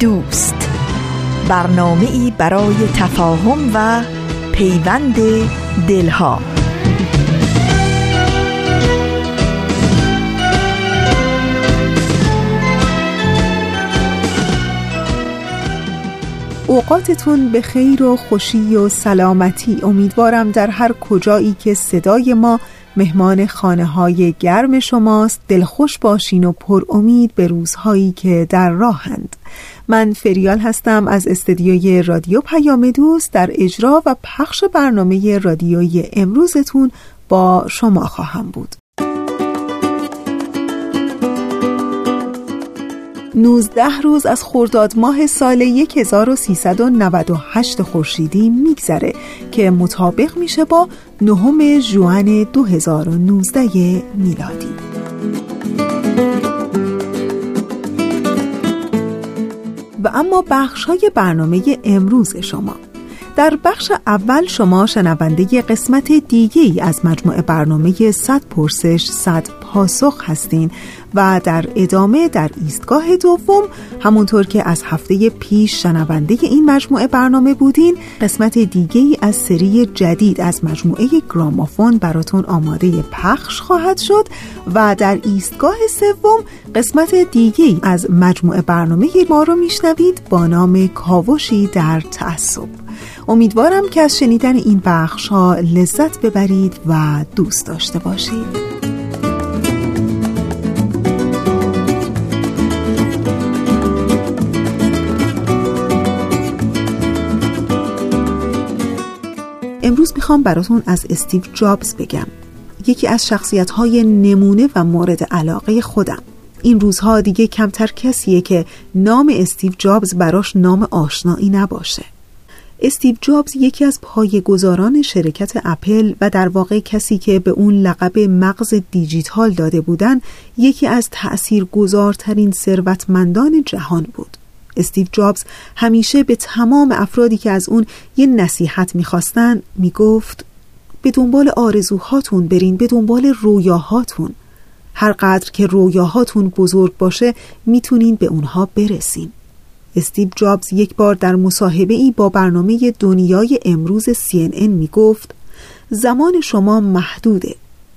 دوست. برنامه ای برای تفاهم و پیوند دلها. اوقاتتون به خیر و خوشی و سلامتی. امیدوارم در هر کجایی که صدای ما مهمان خانه های گرم شماست دلخوش باشین و پر امید به روزهایی که در راهند. من فریال هستم از استدیوی رادیو پیام دوست در اجرا و پخش برنامه رادیویی امروزتون با شما خواهم بود. 19 روز از خرداد ماه سال 1398 خورشیدی میگذره که مطابق میشه با نهم جوان 2019 میلادی. و اما بخش های برنامه امروز شما. در بخش اول شما شنونده قسمت دیگه از مجموعه برنامه 100 پرسش 100 پاسخ هستین و در ادامه در ایستگاه دوم همونطور که از هفته پیش شنونده این مجموعه برنامه بودین قسمت دیگه از سری جدید از مجموعه گرامافون براتون آماده پخش خواهد شد و در ایستگاه سوم قسمت دیگه از مجموعه برنامه ما رو میشنوید با نام کاوشی در تعصب. امیدوارم که از شنیدن این بخش ها لذت ببرید و دوست داشته باشید. امروز می‌خوام براتون از استیو جابز بگم. یکی از شخصیت های نمونه و مورد علاقه خودم. این روزها دیگه کمتر کسیه که نام استیو جابز براش نام آشنایی نباشه. استیو جابز یکی از پایه‌گذاران شرکت اپل و در واقع کسی که به اون لقب مغز دیجیتال داده بودن یکی از تأثیرگذارترین ثروتمندان جهان بود. استیو جابز همیشه به تمام افرادی که از اون یه نصیحت می‌خواستن می‌گفت به دنبال آرزوهاتون برین به دنبال رویاهاتون. هر قدر که رویاهاتون بزرگ باشه می‌تونین به اونها برسین. استیو جابز یک بار در مصاحبه ای با برنامه دنیای امروز CNN می گفت زمان شما محدوده.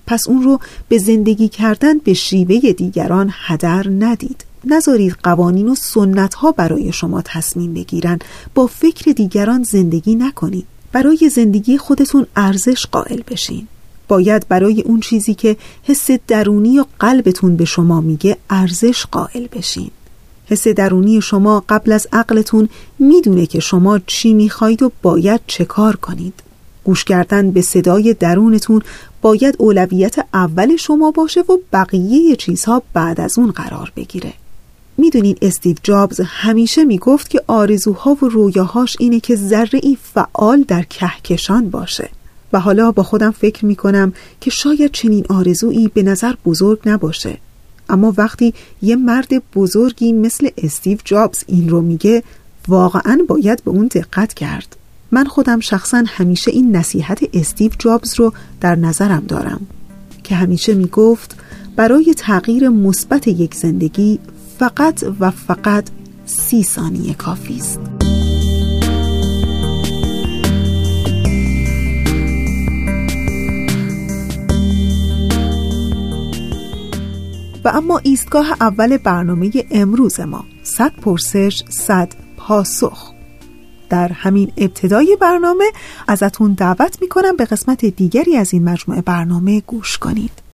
پس اون رو به زندگی کردن به شیوه دیگران هدر ندید. نذارید قوانین و سنت ها برای شما تصمیم بگیرن. با فکر دیگران زندگی نکنید. برای زندگی خودتون ارزش قائل بشین. باید برای اون چیزی که حس درونی و قلبتون به شما میگه ارزش قائل بشین. حس درونی شما قبل از عقلتون می‌دونه که شما چی می‌خواید و باید چه کار کنید. گوش کردن به صدای درونتون باید اولویت اول شما باشه و بقیه چیزها بعد از اون قرار بگیره. می‌دونین استیو جابز همیشه می‌گفت که آرزوها و رویاهاش اینه که ذره ای فعال در کهکشان باشه. و حالا با خودم فکر می‌کنم که شاید چنین آرزویی به نظر بزرگ نباشه. اما وقتی یه مرد بزرگی مثل استیو جابز این رو میگه واقعا باید به اون دقت کرد. من خودم شخصا همیشه این نصیحت استیو جابز رو در نظرم دارم. که همیشه می‌گفت برای تغییر مثبت یک زندگی فقط و فقط سی ثانیه کافی است. و اما ایستگاه اول برنامه امروز ما صد پرسش صد پاسخ در همین ابتدای برنامه ازتون دعوت می‌کنم به قسمت دیگری از این مجموعه برنامه گوش کنید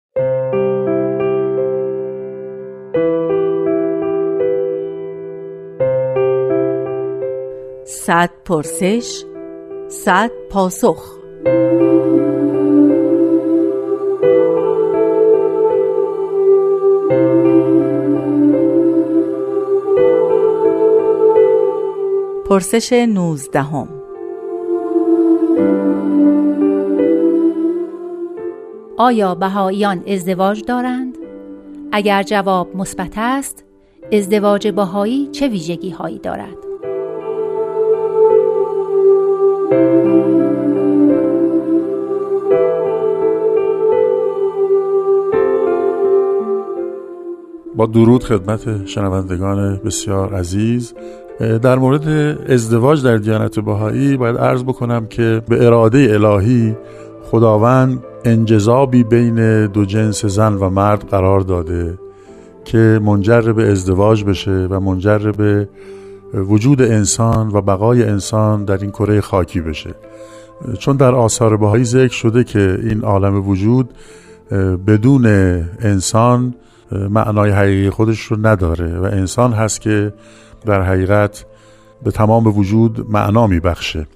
صد پرسش صد پاسخ پرسش نوزدهم آیا بهاییان ازدواج دارند؟ اگر جواب مثبت است، ازدواج بهایی چه ویژگی هایی دارد؟ با درود خدمت شنوندگان بسیار عزیز. در مورد ازدواج در دیانت بهایی باید عرض بکنم که به اراده الهی خداوند انجذابی بین دو جنس زن و مرد قرار داده که منجر به ازدواج بشه و منجر به وجود انسان و بقای انسان در این کره خاکی بشه. چون در آثار بهایی ذکر شده که این عالم وجود بدون انسان معنای حقیقی خودش رو نداره و انسان هست که در حقیقت به تمام وجود معنا میبخشه.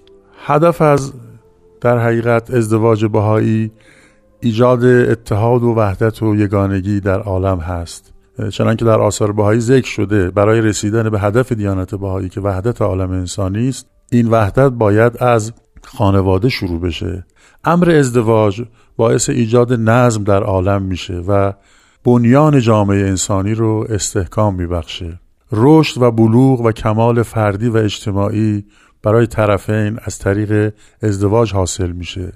هدف از در حقیقت ازدواج بهایی ایجاد اتحاد و وحدت و یگانگی در عالم هست. چنانکه در آثار بهایی ذکر شده برای رسیدن به هدف دیانت بهایی که وحدت عالم انسانی است این وحدت باید از خانواده شروع بشه. امر ازدواج باعث ایجاد نظم در عالم میشه و بنیان جامعه انسانی رو استحکام میبخشه. رشد و بلوغ و کمال فردی و اجتماعی برای طرفین از طریق ازدواج حاصل میشه.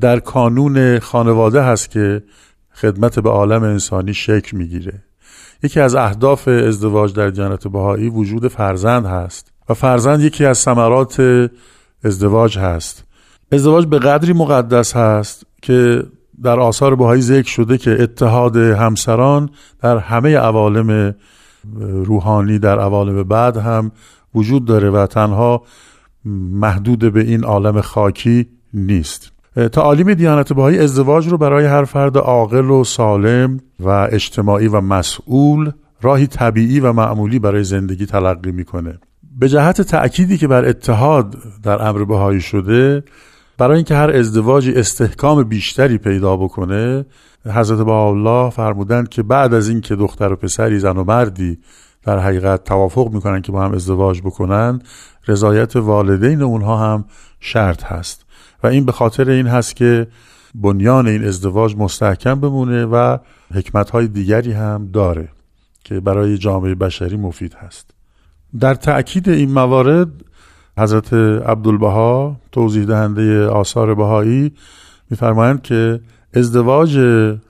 در کانون خانواده هست که خدمت به عالم انسانی شکل می‌گیره. یکی از اهداف ازدواج در دیانت بهایی وجود فرزند هست و فرزند یکی از ثمرات ازدواج هست. ازدواج به قدری مقدس هست که در آثار بهایی ذکر شده که اتحاد همسران در همه عوالم روحانی در عوالم بعد هم وجود داره و تنها محدود به این عالم خاکی نیست. تعالیم دیانت بهایی ازدواج رو برای هر فرد عاقل و سالم و اجتماعی و مسئول راهی طبیعی و معمولی برای زندگی تلقی می‌کنه. به جهت تأکیدی که بر اتحاد در امر بهایی شده برای اینکه هر ازدواجی استحکام بیشتری پیدا بکنه حضرت الله فرمودند که بعد از اینکه دختر و پسری زن و مردی در حقیقت توافق می‌کنن که با هم ازدواج بکنن رضایت والدین اونها هم شرط هست. و این به خاطر این هست که بنیان این ازدواج مستحکم بمونه و حکمت های دیگری هم داره که برای جامعه بشری مفید هست. در تأکید این موارد حضرت عبدالبها توضیح دهنده آثار بهایی میفرمایند که ازدواج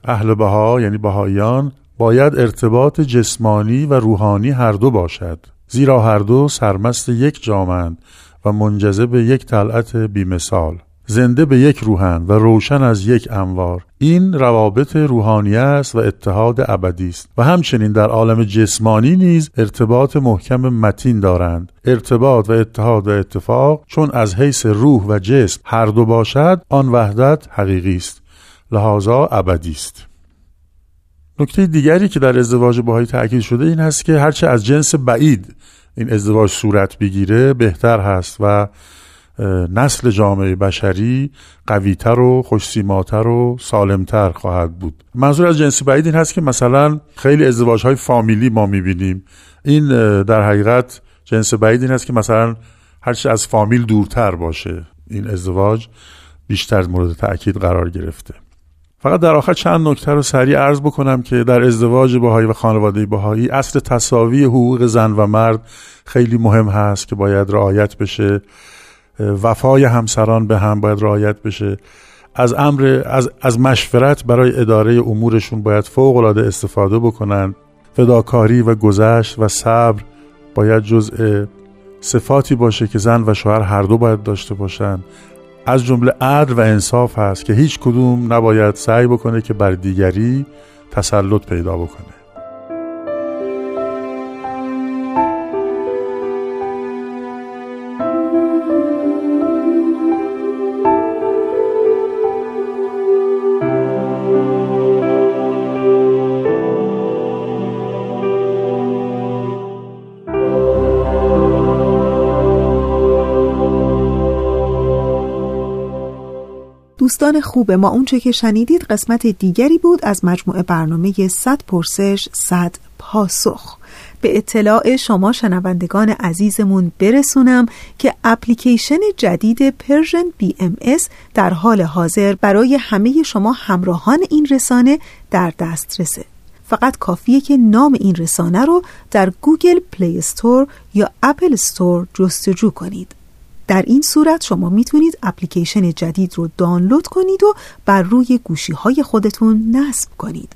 اهل بها یعنی بهاییان باید ارتباط جسمانی و روحانی هر دو باشد زیرا هر دو سرمست یک جامند و منجذب یک طلعت بیمثال. زنده به یک روحن و روشن از یک انوار. این روابط روحانی است و اتحاد ابدی است. و همچنین در عالم جسمانی نیز ارتباط محکم متین دارند. ارتباط و اتحاد و اتفاق چون از حیث روح و جسم هر دو باشد آن وحدت حقیقی است. لحاظا ابدی است. نکته دیگری که در ازدواج باهایی تاکید شده این هست که هرچه از جنس بعید این ازدواج صورت بگیره بهتر هست و نسل جامعه بشری قویتر و خوشسیماتر و سالمتر خواهد بود. منظور از جنس بعید این هست که مثلا خیلی ازدواج های فامیلی ما می‌بینیم. این در حقیقت جنس بعید این هست که مثلا هرچه از فامیل دورتر باشه این ازدواج بیشتر مورد تاکید قرار گرفته. فقط در آخر چند نکته رو سریع عرض بکنم که در ازدواج باهایی و خانواده باهایی اصل تصاوی حقوق زن و مرد خیلی مهم هست که باید رعایت بشه. وفای همسران به هم باید رعایت بشه. از امر از, از مشورت برای اداره امورشون باید فوق العاده استفاده بکنن. فداکاری و گذشت و صبر باید جزء صفاتی باشه که زن و شوهر هر دو باید داشته باشن. از جمله عدل و انصاف هست که هیچ کدوم نباید سعی بکنه که بر دیگری تسلط پیدا بکنه. دوستان خوب ما اونچه که شنیدید قسمت دیگری بود از مجموعه برنامه 100 پرسش 100 پاسخ به اطلاع شما شنوندگان عزیزمون برسونم که اپلیکیشن جدید Persian BMS در حال حاضر برای همه شما همراهان این رسانه در دسترسه. فقط کافیه که نام این رسانه رو در Google Play Store یا Apple Store جستجو کنید. در این صورت شما می‌تونید اپلیکیشن جدید رو دانلود کنید و بر روی گوشی های خودتون نصب کنید.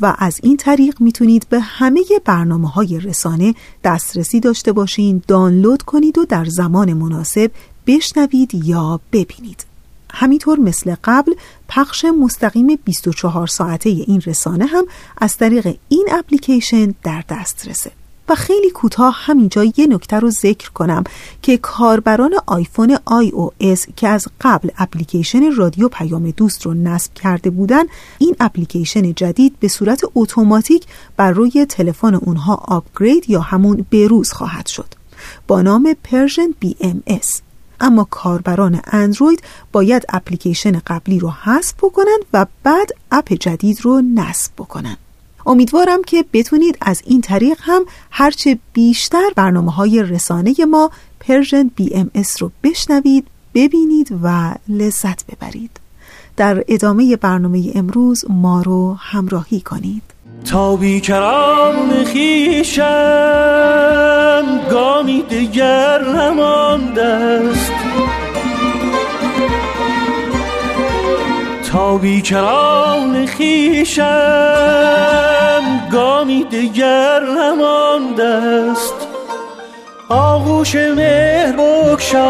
و از این طریق می‌تونید به همه برنامه های رسانه دسترسی داشته باشین دانلود کنید و در زمان مناسب بشنوید یا ببینید همینطور مثل قبل پخش مستقیم 24 ساعته این رسانه هم از طریق این اپلیکیشن در دسترسه و خیلی کوتاه همینجا یه نکته رو ذکر کنم که کاربران آیفون iOS که از قبل اپلیکیشن رادیو پیام دوست رو نصب کرده بودن این اپلیکیشن جدید به صورت اتوماتیک بر روی تلفن اونها upgrade یا همون بروز خواهد شد با نام Persian BMS. اما کاربران اندروید باید اپلیکیشن قبلی رو حذف بکنن و بعد اپ جدید رو نصب بکنن امیدوارم که بتونید از این طریق هم هرچه بیشتر برنامه های رسانه ما Persian BMS رو بشنوید ببینید و لذت ببرید. در ادامه برنامه امروز ما رو همراهی کنید. تا بیکران خویشم گامی دیگر نمانده است. تا بیکران خیشم گامی دیگر نمانده است آغوش مهر بکشای.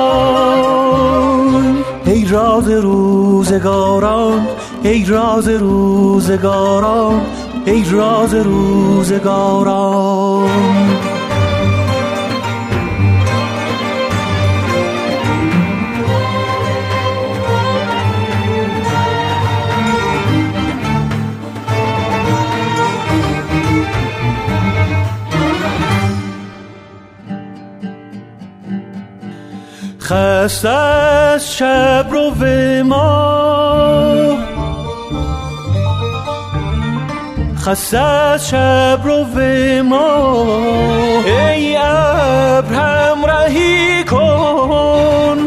ای راز روزگاران ای راز روزگاران ای راز روزگاران. خست از شب رو ما. خست از شب رو ما. ای ابر همراهی کن.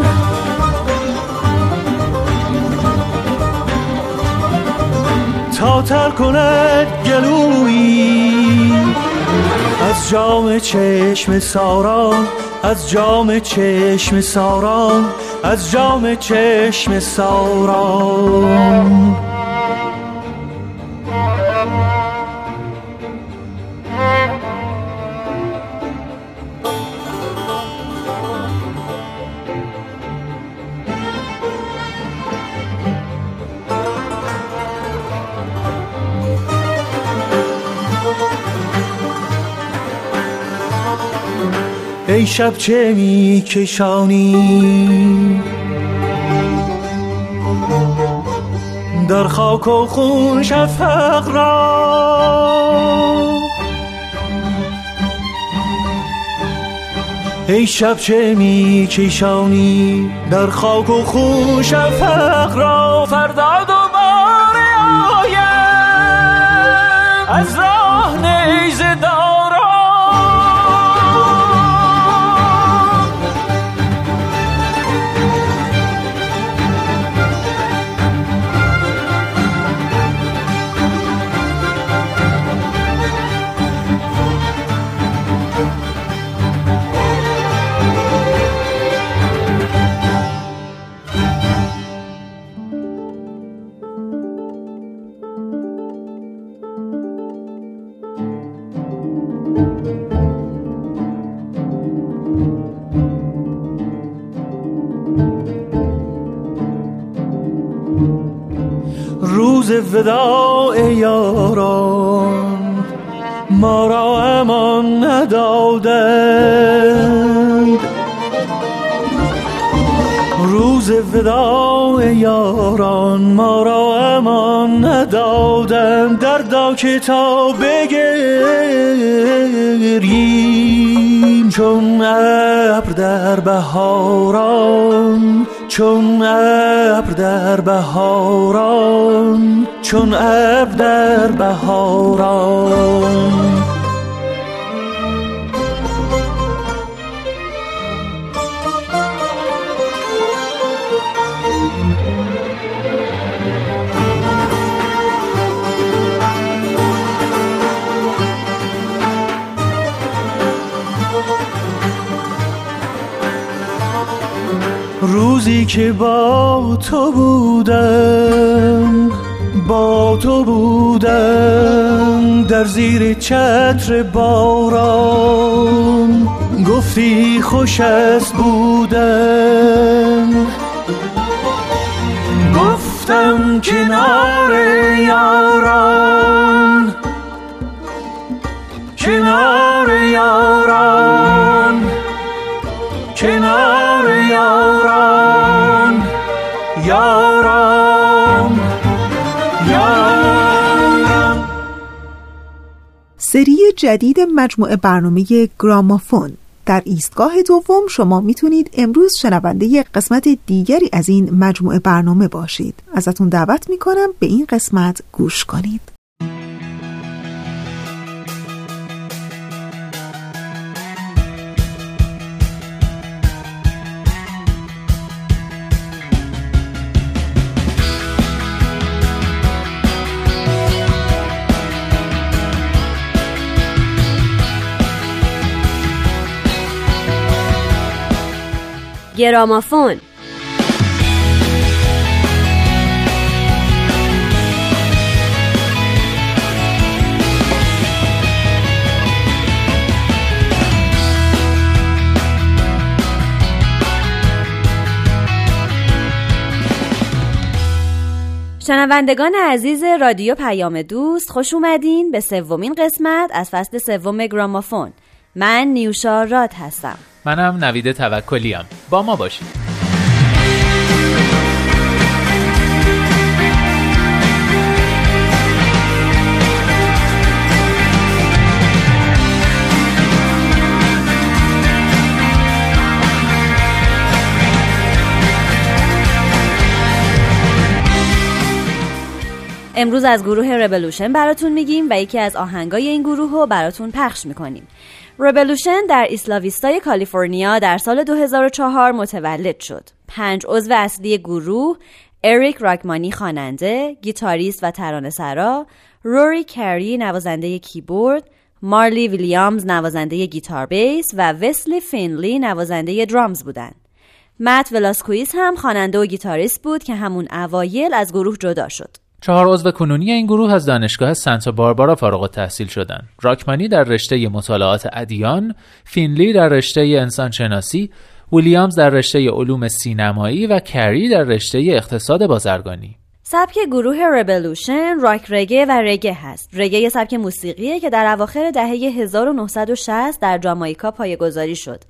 تا تر کند گلویی از جام چشم ساران از جام چشم ساران از جام چشم ساران. شب چه می کشانی در خاک و خون شفق را. ای شب چه می کشانی در خاک و خون شفق را. فردا وداع یاران ما را امان ندادند. روز وداع یاران ما را امان ندادند. در که تا بگریم چون ابر در بهاران چون ابر در بهاران. چون عب در بهاران روزی که با تو بودم با تو بودم در زیر چتر باران. گفتی خوش است بودم گفتم کنار یاران. کنار یاران. کنار یاران. سری جدید مجموعه برنامه گرامافون. در ایستگاه دوم شما می‌تونید امروز شنونده قسمت دیگری از این مجموعه برنامه باشید. ازتون دعوت می‌کنم به این قسمت گوش کنید. گرامافون. شنوندگان عزیز رادیو پیام دوست خوش اومدین به سومین قسمت از فصل سوم گرامافون. من نیوشا راد هستم. منم نوید توکلیم با ما باشید. امروز از گروه ربلوشن براتون میگیم و یکی از آهنگای این گروه رو براتون پخش می‌کنیم. Rebelution در Isla Vista ی کالیفرنیا در سال 2004 متولد شد. پنج عضو اصلی گروه اریک راکمانی خواننده، گیتاریست و ترانه‌سرا، روری کری نوازنده کیبورد، مارلی ویلیامز نوازنده گیتار بیس و وسلی فینلی نوازنده درامز بودند. مت ولاسکویس هم خواننده و گیتاریست بود که همون اوایل از گروه جدا شد. چهار عضو کنونی این گروه از دانشگاه سنتا باربارا فارغ التحصیل شدند. راکمانی در رشته مطالعات ادیان، فینلی در رشته انسانشناسی، ویلیامز در رشته علوم سینمایی و کری در رشته اقتصاد بازرگانی. سبک گروه Rebelution راک رگه و رگه هست. رگه یه سبک موسیقیه که در اواخر دهه 1960 در جامائیکا پایه‌گذاری شد.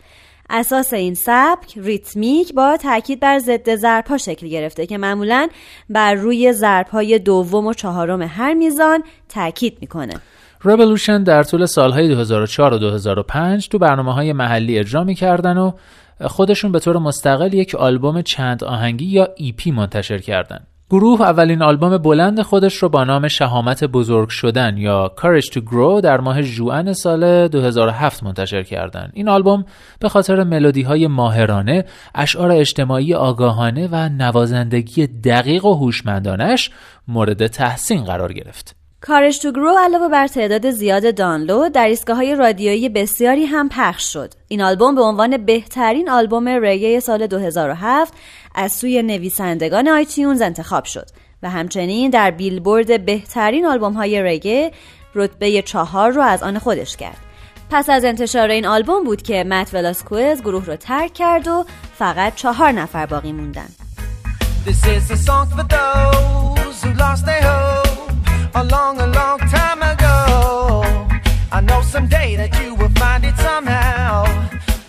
اساس این سبک ریتمیک با تاکید بر ضد ضربها شکل گرفته که معمولا بر روی ضربهای دوم و چهارم هر میزان تاکید می‌کنه. رولوشن در طول سالهای 2004 و 2005 تو برنامه های محلی اجرا می‌کردن و خودشون به طور مستقل یک آلبوم چند آهنگی یا ایپی منتشر کردن. گروه اولین آلبوم بلند خودش رو با نام شهامت بزرگ شدن یا Courage to Grow در ماه ژوئن سال 2007 منتشر کردند. این آلبوم به خاطر ملودی های ماهرانه، اشعار اجتماعی آگاهانه و نوازندگی دقیق و هوشمندانش مورد تحسین قرار گرفت. کارش تو گرو علاوه بر تعداد زیاد دانلود در ایستگاه رادیویی بسیاری هم پخش شد. این آلبوم به عنوان بهترین آلبوم رگه سال 2007 از سوی نویسندگان آیتیونز انتخاب شد و همچنین در بیلبورد بهترین آلبوم های رگه رتبه چهار رو از آن خودش کرد. پس از انتشار این آلبوم بود که مت ولاسکوز گروه رو ترک کرد و فقط چهار نفر باقی موندن. a long, a long time ago. I know someday that you will find it somehow.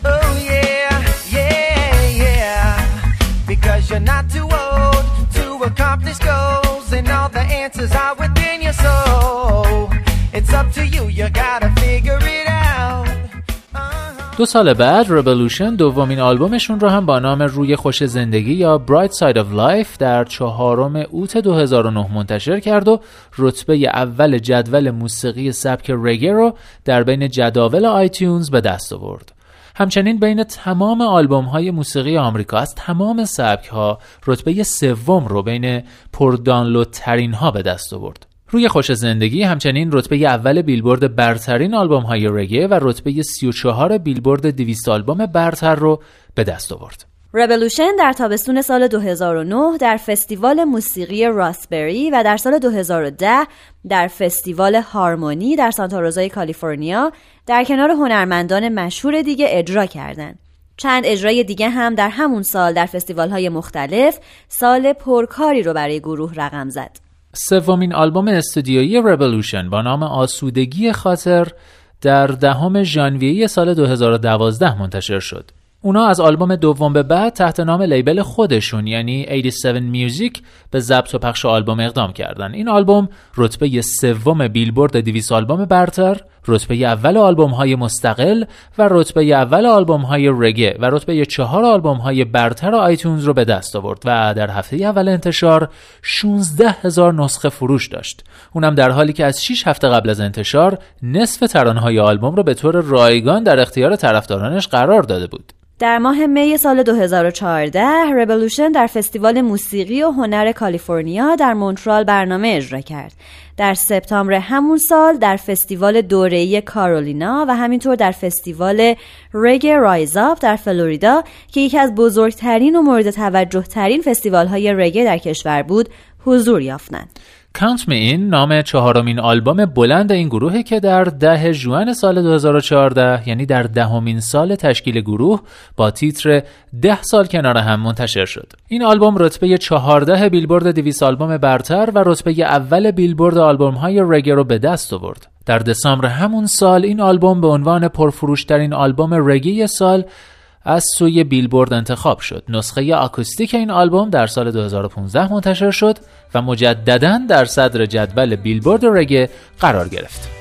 Oh yeah, yeah, yeah. Because you're not too old to accomplish goals, and all the answers are within your soul. It's up to you, you gotta figure it out. دو سال بعد رولوشن دومین آلبومشون رو هم با نام روی خوش زندگی یا Bright Side of Life در چهارم اوت 2009 منتشر کرد و رتبه اول جدول موسیقی سبک رگه رو در بین جداول آیتیونز به دست آورد. همچنین بین تمام آلبوم های موسیقی آمریکا از تمام سبک ها رتبه سوم رو بین پردانلودترین ها به دست آورد. روی خوش زندگی همچنین رتبه اول بیلبورد برترین آلبوم های رگه و رتبه 34 بیلبورد 200 آلبوم برتر رو به دست آورد. رولوشن در تابستون سال 2009 در فستیوال موسیقی راسبری و در سال 2010 در فستیوال هارمونی در سانتا روزای کالیفرنیا در کنار هنرمندان مشهور دیگه اجرا کردند. چند اجرای دیگه هم در همون سال در فستیوال های مختلف سال پرکاری رو برای گروه رقم زد. سومین آلبوم استودیویی رولوشن با نام آسودگی خاطر در دهم ژانویه سال 2012 منتشر شد. اونا از آلبوم دوم به بعد تحت نام لیبل خودشون یعنی 87 میوزیک به ضبط و پخش آلبوم اقدام کردن این آلبوم رتبه سوم بیلبورد 200 آلبوم برتر رتبه اول آلبوم های مستقل و رتبه اول آلبوم های رگه و رتبه چهار آلبوم های برتر آیتونز رو به دست آورد و در هفته اول انتشار 16 هزار نسخه فروش داشت اونم در حالی که از 6 هفته قبل از انتشار نصف ترانه های آلبوم رو به طور رایگان در اختیار طرفدارانش قرار داده بود در ماه می سال 2014 رولوشن در فستیوال موسیقی و هنر کالیفرنیا در مونتری برنامه اجرا کرد. در سپتامبر همون سال در فستیوال دوره‌ای کارولینا و همینطور در فستیوال Reggae Rise Up در فلوریدا که یکی از بزرگترین و مورد توجه ترین فستیوال های رگه در کشور بود حضور یافتند. Count Me In نام چهارمین آلبوم بلند این گروهی که در ده ژوئن سال 2014 یعنی در دهمین سال تشکیل گروه با تیتر ده سال کنار هم منتشر شد. این آلبوم رتبه 14 بیلبورد 200 آلبوم برتر و رتبه اول بیلبورد آلبوم های رگه رو به دست آورد. در دسامبر همون سال این آلبوم به عنوان پرفروشترین آلبوم رگی سال از سوی بیلبورد انتخاب شد. نسخه آکوستیک این آلبوم در سال 2015 منتشر شد و مجددا در صدر جدول بیلبورد رگه قرار گرفت.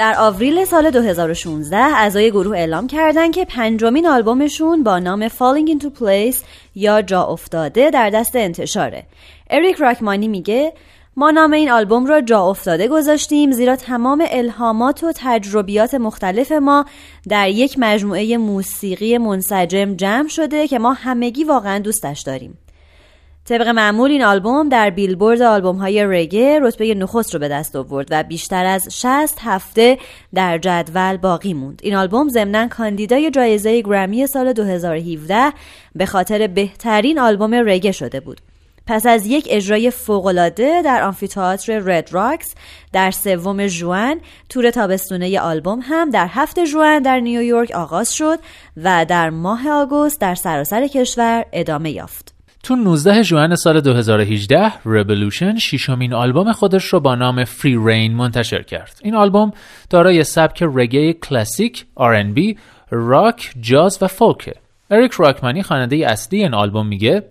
در آوریل سال 2016 اعضای گروه اعلام کردند که پنجمین آلبومشون با نام Falling Into Place یا جا افتاده در دست انتشاره. اریک راکمانی میگه ما نام این آلبوم را جا افتاده گذاشتیم زیرا تمام الهامات و تجربیات مختلف ما در یک مجموعه موسیقی منسجم جمع شده که ما همگی واقعا دوستش داریم. طبق معمول این آلبوم در بیلبورد آلبوم های رگه رتبه نخست رو به دست آورد و بیشتر از 60 هفته در جدول باقی موند. این آلبوم ضمنا کاندیدای جایزه گرمی سال 2017 به خاطر بهترین آلبوم رگه شده بود. پس از یک اجرای فوقالعاده در آمفیتئاتر Red Rocks در سوم ژوئن تور تابستونه آلبوم هم در هفت ژوئن در نیویورک آغاز شد و در ماه آگوست در سراسر کشور ادامه یافت. تو 19 ژوئن سال 2018 رولوشن ششمین آلبوم خودش رو با نام Free Rein منتشر کرد. این آلبوم دارای سبک رگه کلاسیک، R&B، راک، جاز و فولکه. اریک راکمانی خواننده اصلی این آلبوم میگه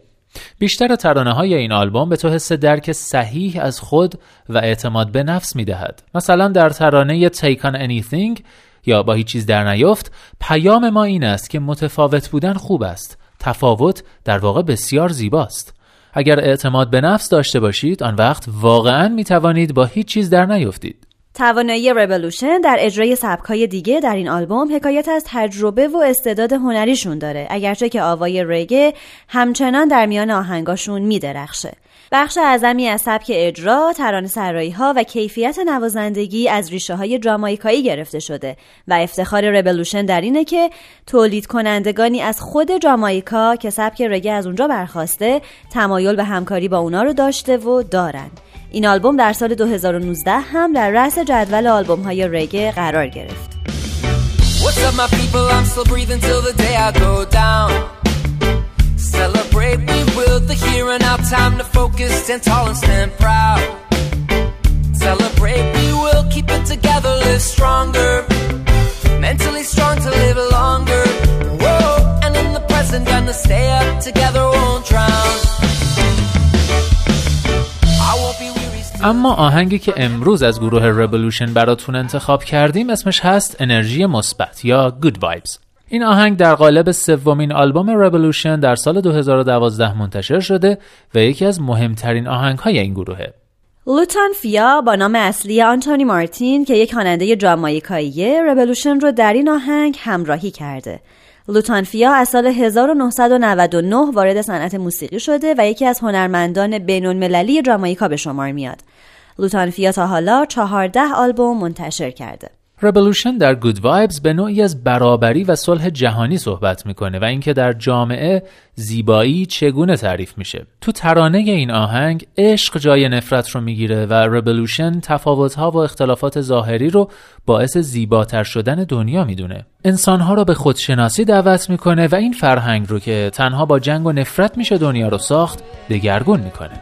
بیشتر ترانه های این آلبوم به تو حس درک صحیح از خود و اعتماد به نفس می‌دهد. مثلا در ترانه Take on Anything یا با هیچ چیز در نیفت پیام ما این است که متفاوت بودن خوب است تفاوت در واقع بسیار زیباست. اگر اعتماد به نفس داشته باشید آن وقت واقعا می توانید با هیچ چیز در نیفتید. توانایی رولوشن در اجرای سبکای دیگه در این آلبوم حکایت از تجربه و استعداد هنریشون داره اگرچه که آوای رگه همچنان در میان آهنگاشون میدرخشه. بخش اعظمی از سبک اجرا، ترانه سرایی ها و کیفیت نوازندگی از ریشه های جامایکایی گرفته شده و افتخار ربلوشن در اینه که تولید کنندگانی از خود جامایکا که سبک رگه از اونجا برخواسته تمایل به همکاری با اونا رو داشته و دارن. این آلبوم در سال 2019 هم در رأس جدول آلبوم های رگه قرار گرفت. Celebrate, we will the here and now. Time to focus, stand tall and stand proud. Celebrate, we will keep it together, live stronger. Mentally strong to live longer. Whoa, and in the present, gonna stay up together, won't drown. اما آهنگی که امروز از گروه رولوشن براتون انتخاب کردیم اسمش هست انرژی مثبت یا Good Vibes این آهنگ در قالب سومین آلبوم رولوشن در سال 2012 منتشر شده و یکی از مهمترین آهنگ های این گروهه. لوتان فیا با نام اصلی آنتونی مارتین که یک خواننده جامایکاییه رولوشن رو در این آهنگ همراهی کرده. لوتان فیا از سال 1999 وارد صنعت موسیقی شده و یکی از هنرمندان بینون مللی جامایکا به شمار میاد. لوتان فیا تا حالا 14 آلبوم منتشر کرده. رولوشن در گود وایبز به نوعی از برابری و صلح جهانی صحبت می‌کنه و اینکه در جامعه زیبایی چگونه تعریف میشه. تو ترانه این آهنگ عشق جای نفرت رو می‌گیره و رولوشن تفاوتها و اختلافات ظاهری رو باعث زیباتر شدن دنیا می‌دونه. انسانها رو به خودشناسی دعوت می‌کنه و این فرهنگ رو که تنها با جنگ و نفرت میشه دنیا رو ساخت دگرگون می‌کنه.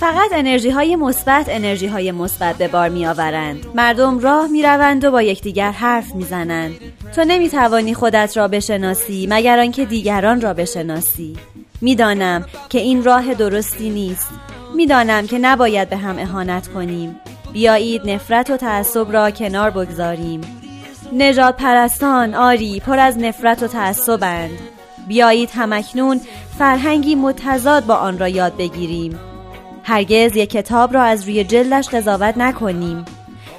فقط انرژی های مثبت انرژی های مثبت به بار می آورند. مردم راه می روند و با یکدیگر حرف می زنند. تو نمی توانی خودت را بشناسی مگر آنکه دیگران را بشناسی. می‌دانم که این راه درستی نیست. می‌دانم که نباید به هم اهانت کنیم. بیایید نفرت و تعصب را کنار بگذاریم. نجات پرستان آری پر از نفرت و تعصبند. بیایید همکنون فرهنگی متضاد با آن را یاد بگیریم. هرگز یک کتاب را از روی جلدش قضاوت نکنیم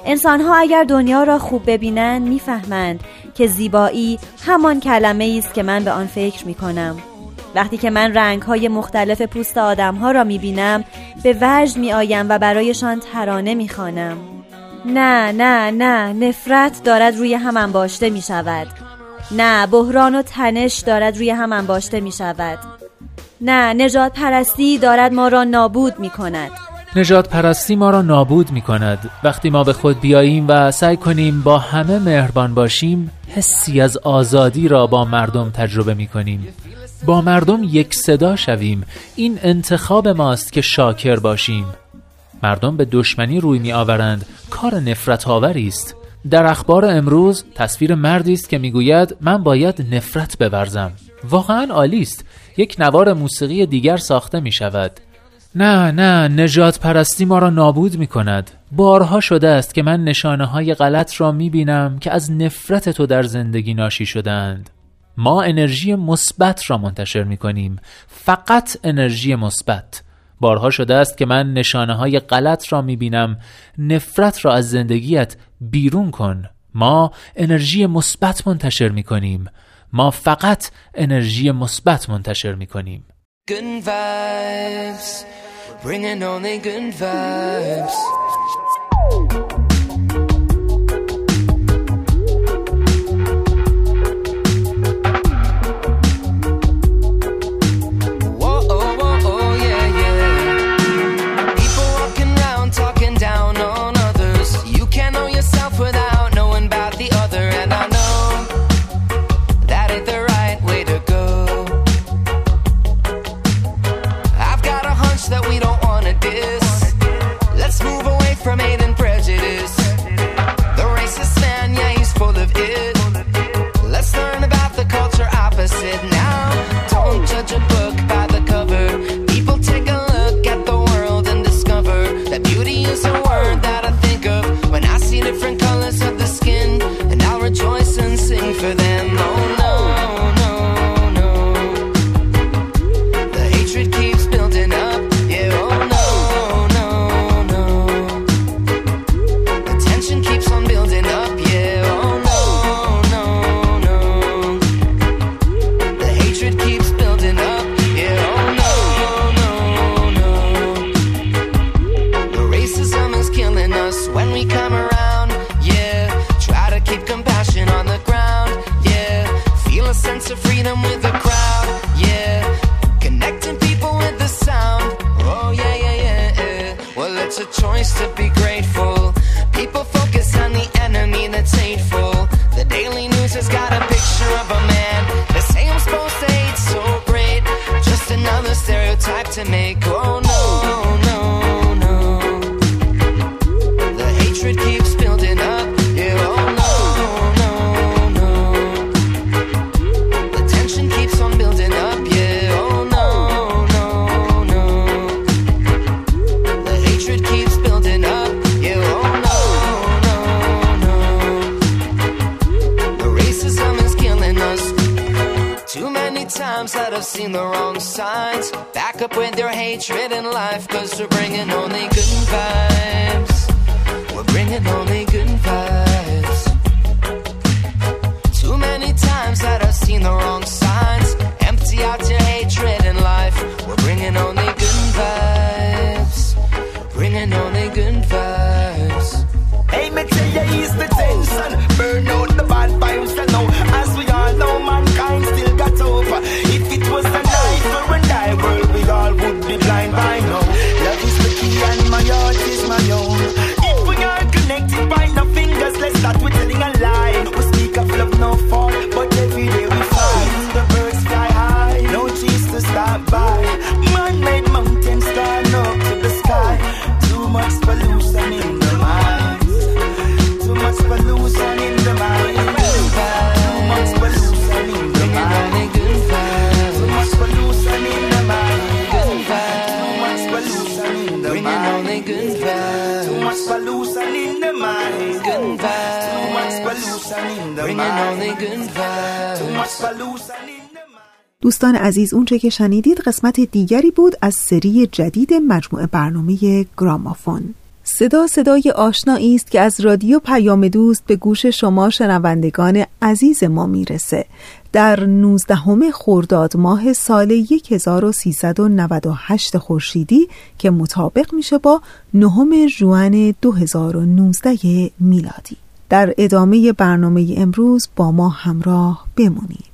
انسانها اگر دنیا را خوب ببینند می‌فهمند که زیبایی همان کلمه است که من به آن فکر می کنم وقتی که من رنگ های مختلف پوست آدم ها را می بینم به وجد می آیم و برایشان ترانه می خانم. نه نه نه نفرت دارد روی هم انباشته می شود. نه بحران و تنش دارد روی هم انباشته می شود. نه نجات پرستی دارد ما را نابود می کند. نجات پرستی ما را نابود می کند. وقتی ما به خود بیاییم و سعی کنیم با همه مهربان باشیم حسی از آزادی را با مردم تجربه می کنیم. با مردم یک صدا شویم. این انتخاب ماست که شاکر باشیم. مردم به دشمنی روی می آورند کار نفرت آوری است. در اخبار امروز تصویر مردی است که می‌گوید من باید نفرت بورزم. واقعا عالی است. یک نوار موسیقی دیگر ساخته می شود نه نه نجات پرستی ما را نابود می کند بارها شده است که من نشانه های غلط را می بینم که از نفرت تو در زندگی ناشی شدند ما انرژی مثبت را منتشر می کنیم فقط انرژی مثبت. بارها شده است که من نشانه های غلط را می بینم نفرت را از زندگیت بیرون کن. ما انرژی مثبت منتشر می کنیم ما فقط انرژی مثبت منتشر می کنیم Good vibes. opposite دوستان عزیز اونچه که شنیدید قسمت دیگری بود از سری جدید مجموعه برنامه گرامافون. صدا صدای آشنایی است که از رادیو پیام دوست به گوش شما شنوندگان عزیز ما می‌رسه. در 19 خرداد ماه سال 1398 خورشیدی که مطابق میشه با نهم ژوئن 2019 میلادی. در ادامه برنامه امروز با ما همراه بمونید.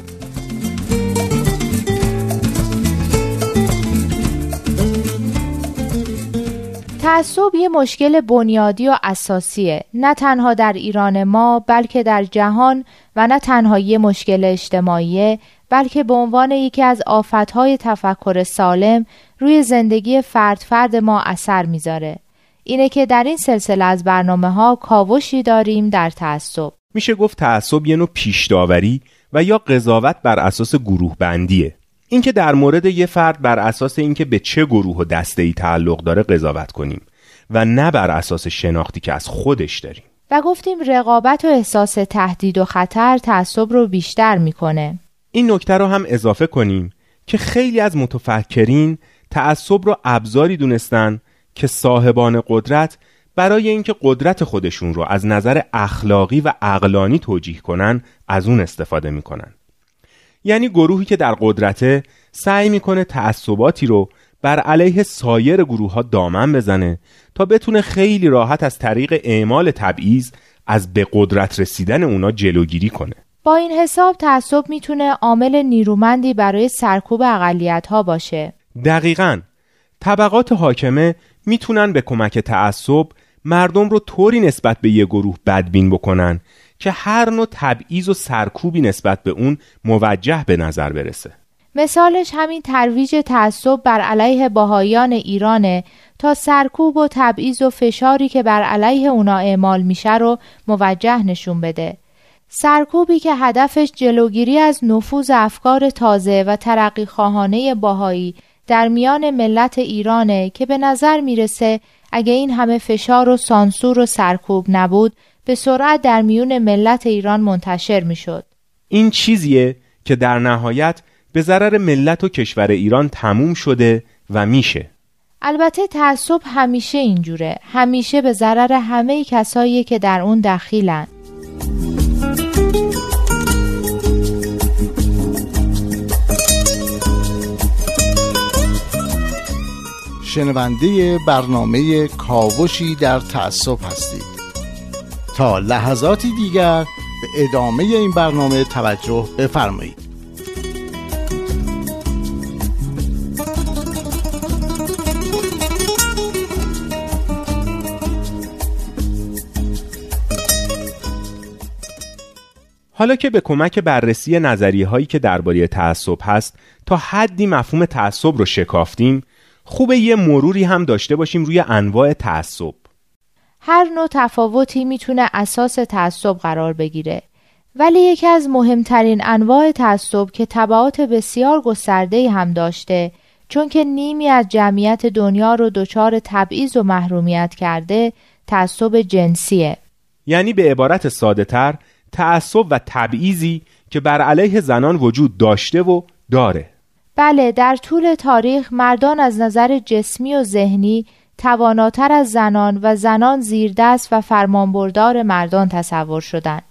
تعصب یه مشکل بنیادی و اساسیه. نه تنها در ایران ما بلکه در جهان و نه تنها یه مشکل اجتماعیه بلکه به عنوان یکی از آفتهای تفکر سالم روی زندگی فرد فرد ما اثر می‌ذاره. اینه که در این سلسله از برنامه ها کاوشی داریم در تعصب. میشه گفت تعصب یه نوع پیش داوری و یا قضاوت بر اساس گروه بندیه اینکه در مورد یه فرد بر اساس اینکه به چه گروه و دسته ای تعلق داره قضاوت کنیم. و نه بر اساس شناختی که از خودش داریم. و گفتیم رقابت و احساس تهدید و خطر تعصب رو بیشتر می‌کنه. این نکته رو هم اضافه کنیم که خیلی از متفکرین تعصب رو ابزاری دونستن که صاحبان قدرت برای اینکه قدرت خودشون رو از نظر اخلاقی و عقلانی توجیه کنن از اون استفاده می‌کنن. یعنی گروهی که در قدرته سعی می‌کنه تعصباتی رو بر علیه سایر گروه ها دامن بزنه تا بتونه خیلی راحت از طریق اعمال تبعیض از به قدرت رسیدن اونا جلوگیری کنه. با این حساب تعصب می‌تونه عامل نیرومندی برای سرکوب اقلیت ها باشه. دقیقا. طبقات حاکمه می‌تونن به کمک تعصب مردم رو طوری نسبت به یه گروه بدبین بکنن که هر نوع تبعیض و سرکوبی نسبت به اون موجه به نظر برسه. مثالش همین ترویج تعصب بر علیه باهایان ایرانه تا سرکوب و تبعیض و فشاری که بر علیه اونا اعمال میشه رو موجه نشون بده سرکوبی که هدفش جلوگیری از نفوذ افکار تازه و ترقی خواهانه باهایی در میان ملت ایرانه که به نظر می‌رسه اگه این همه فشار و سانسور و سرکوب نبود به سرعت در میون ملت ایران منتشر می‌شد. این چیزیه که در نهایت به ضرر ملت و کشور ایران تموم شده و میشه. البته تعصب همیشه اینجوره. همیشه به ضرر همه کسایی که در اون دخیلن. شنونده برنامه کاوشی در تعصب هستید. تا لحظاتی دیگر به ادامه این برنامه توجه بفرمایید. حالا که به کمک بررسی نظریه هایی که درباره تعصب هست تا حدی مفهوم تعصب رو شکافتیم خوبه یه مروری هم داشته باشیم روی انواع تعصب. هر نوع تفاوتی می‌تونه اساس تعصب قرار بگیره ولی یکی از مهمترین انواع تعصب که تبعات بسیار گسترده هم داشته چون که نیمی از جمعیت دنیا رو دچار تبعیض و محرومیت کرده تعصب جنسیه. یعنی به عبارت ساده تر تعصب و تبعیضی که بر علیه زنان وجود داشته و داره بله در طول تاریخ مردان از نظر جسمی و ذهنی تواناتر از زنان و زنان زیردست و فرمانبردار مردان تصور شدند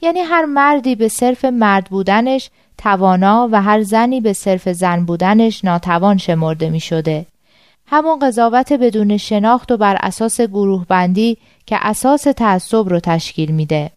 یعنی هر مردی به صرف مرد بودنش توانا و هر زنی به صرف زن بودنش ناتوان شمرده می شده. همون قضاوت بدون شناخت و بر اساس گروه بندی که اساس تعصب رو تشکیل میده.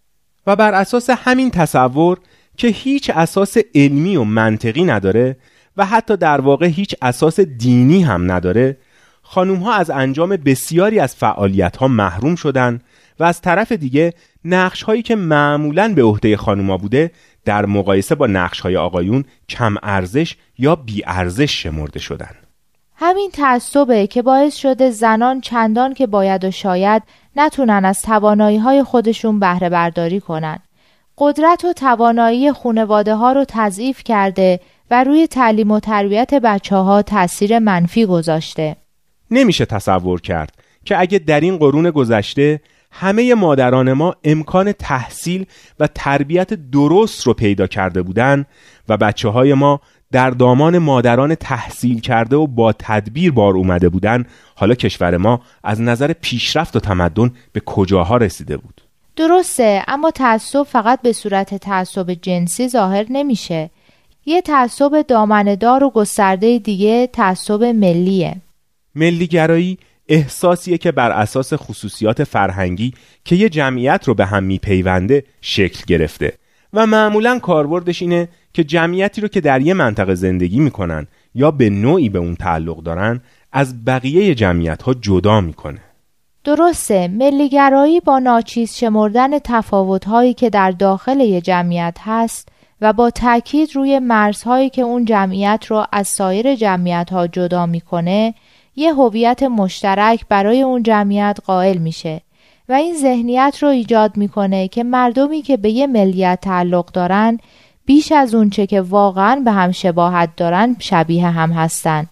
و بر اساس همین تصور که هیچ اساس علمی و منطقی نداره و حتی در واقع هیچ اساس دینی هم نداره خانوم ها از انجام بسیاری از فعالیت ها محروم شدن و از طرف دیگه نقش هایی که معمولا به عهده خانوما بوده در مقایسه با نقش های آقایون کم ارزش یا بی ارزش شمرده شدن. همین تعصبه که باعث شده زنان چندان که باید و شاید نتونن از توانایی های خودشون بهره برداری کنن. قدرت و توانایی خونواده ها رو تضعیف کرده و روی تعلیم و تربیت بچه ها تأثیر منفی گذاشته. نمیشه تصور کرد که اگه در این قرون گذشته همه مادران ما امکان تحصیل و تربیت درست رو پیدا کرده بودن و بچه های ما در دامان مادران تحصیل کرده و با تدبیر بار اومده بودن حالا کشور ما از نظر پیشرفت و تمدن به کجاها رسیده بود؟ درسته اما تعصب فقط به صورت تعصب جنسی ظاهر نمیشه. یه تعصب دامندار و گسترده دیگه تعصب ملیه. ملیگرایی احساسیه که بر اساس خصوصیات فرهنگی که یه جمعیت رو به هم میپیونده شکل گرفته. و معمولا کاربردش اینه که جمعیتی رو که در یه منطقه زندگی می‌کنن یا به نوعی به اون تعلق دارن از بقیه جمعیت ها جدا می‌کنه. درسته ملیگرایی با ناچیز شمردن تفاوتهایی که در داخل یه جمعیت هست و با تاکید روی مرزهایی که اون جمعیت رو از سایر جمعیت ها جدا می‌کنه یه هویت مشترک برای اون جمعیت قائل میشه. و این ذهنیت رو ایجاد می‌کنه که مردمی که به یه ملیت تعلق دارن بیش از اونچه که واقعا به هم شباهت دارن شبیه هم هستن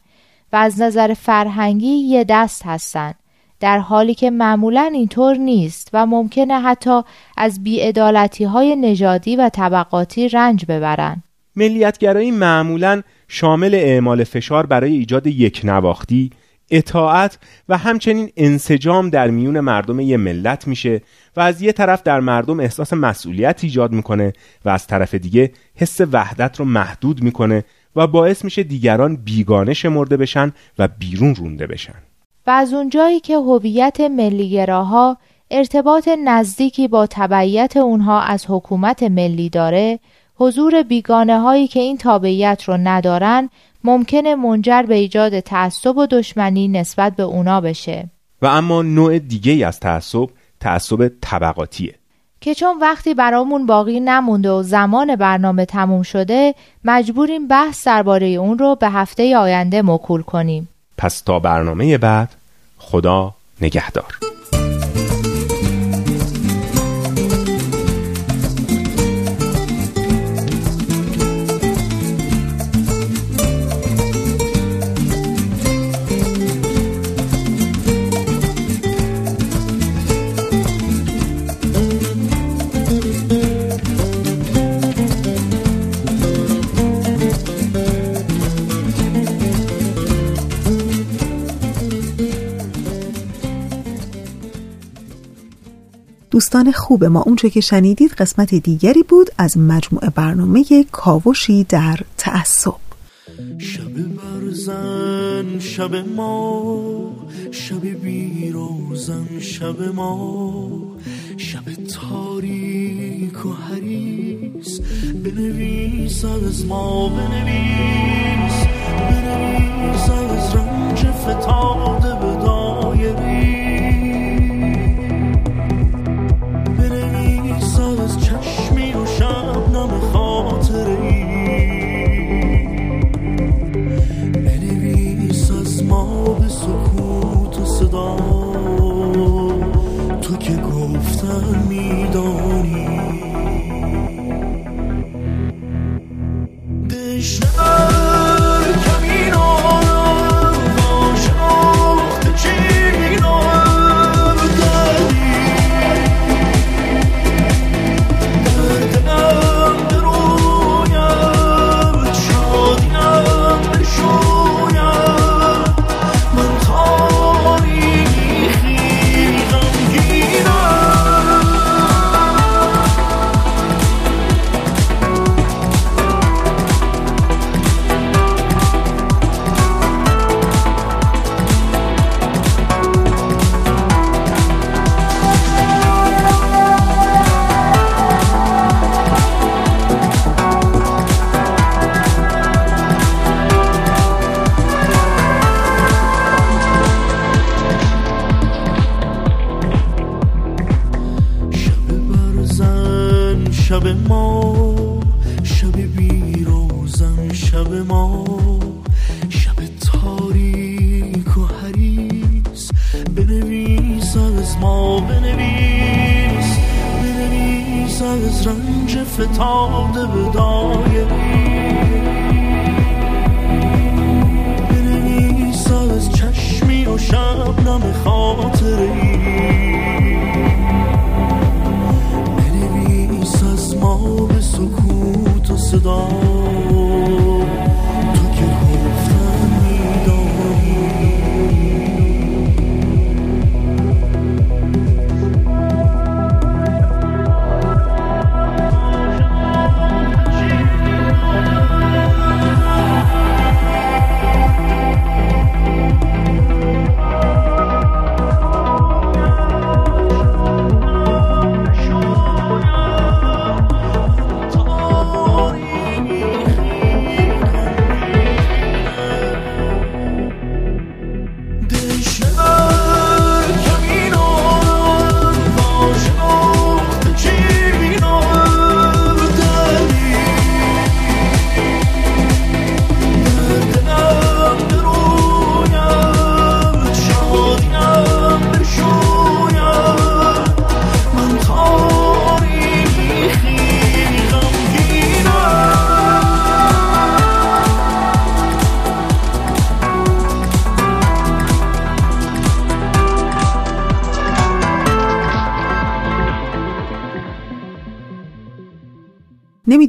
و از نظر فرهنگی یه دست هستن. در حالی که معمولا اینطور نیست و ممکنه حتی از بیعدالتی های نژادی و طبقاتی رنج ببرن. ملیتگرایی معمولا شامل اعمال فشار برای ایجاد یک نواختی اطاعت و همچنین انسجام در میون مردم یه ملت میشه و از یه طرف در مردم احساس مسئولیت ایجاد می‌کنه و از طرف دیگه حس وحدت رو محدود می‌کنه و باعث میشه دیگران بیگانه شمرده بشن و بیرون رونده بشن. و از اونجایی که هویت ملیگراها ارتباط نزدیکی با تبعیت اونها از حکومت ملی داره حضور بیگانه هایی که این تابعیت رو ندارن ممکنه منجر به ایجاد تعصب و دشمنی نسبت به اونا بشه. و اما نوع دیگه از تعصب تعصب طبقاتیه. که چون وقتی برامون باقی نمونده و زمان برنامه تموم شده مجبوریم بحث درباره اون رو به هفته آینده موکول کنیم. پس تا برنامه بعد خدا نگهدار. دوستان خوب ما اونچه که شنیدید قسمت دیگری بود از مجموعه برنامه کاوشی در تعصب. شب برزن شب ما شب بیروزن شب ما شب تاریک و حریس بنویس از ما بنویس بنویس از رنج فتاده به دایری.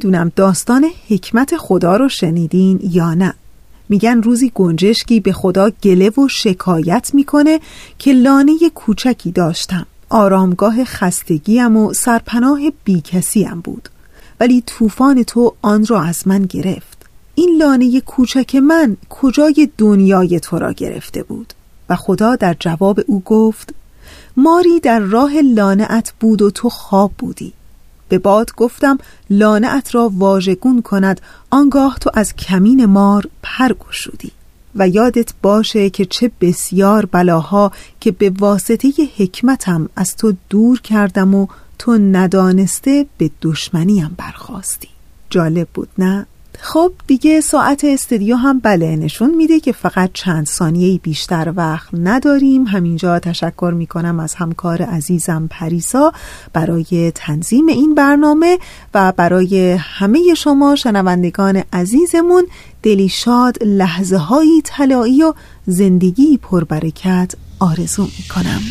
نمی‌دونم داستان حکمت خدا رو شنیدین یا نه. میگن روزی گنجشکی به خدا گله و شکایت می‌کنه که لانه کوچکی داشتم. آرامگاه خستگیم و سرپناه بیکسیم بود. ولی طوفان تو آن را از من گرفت. این لانه کوچک من کجای دنیای تو را گرفته بود؟ و خدا در جواب او گفت ماری در راه لانعت بود و تو خواب بودی. به باد گفتم لانعت را واژگون کند آنگاه تو از کمین مار پر گشودی و یادت باشه که چه بسیار بلاها که به واسطه حکمتم از تو دور کردم و تو ندانسته به دشمنیم برخواستی جالب بود نه؟ خب دیگه ساعت استودیو هم بله نشون میده که فقط چند ثانیه بیشتر وقت نداریم. همینجا تشکر می‌کنم از همکار عزیزم پریسا برای تنظیم این برنامه و برای همه شما شنوندگان عزیزمون دلی شاد لحظه هایی طلایی و زندگی پربرکت آرزو می‌کنم.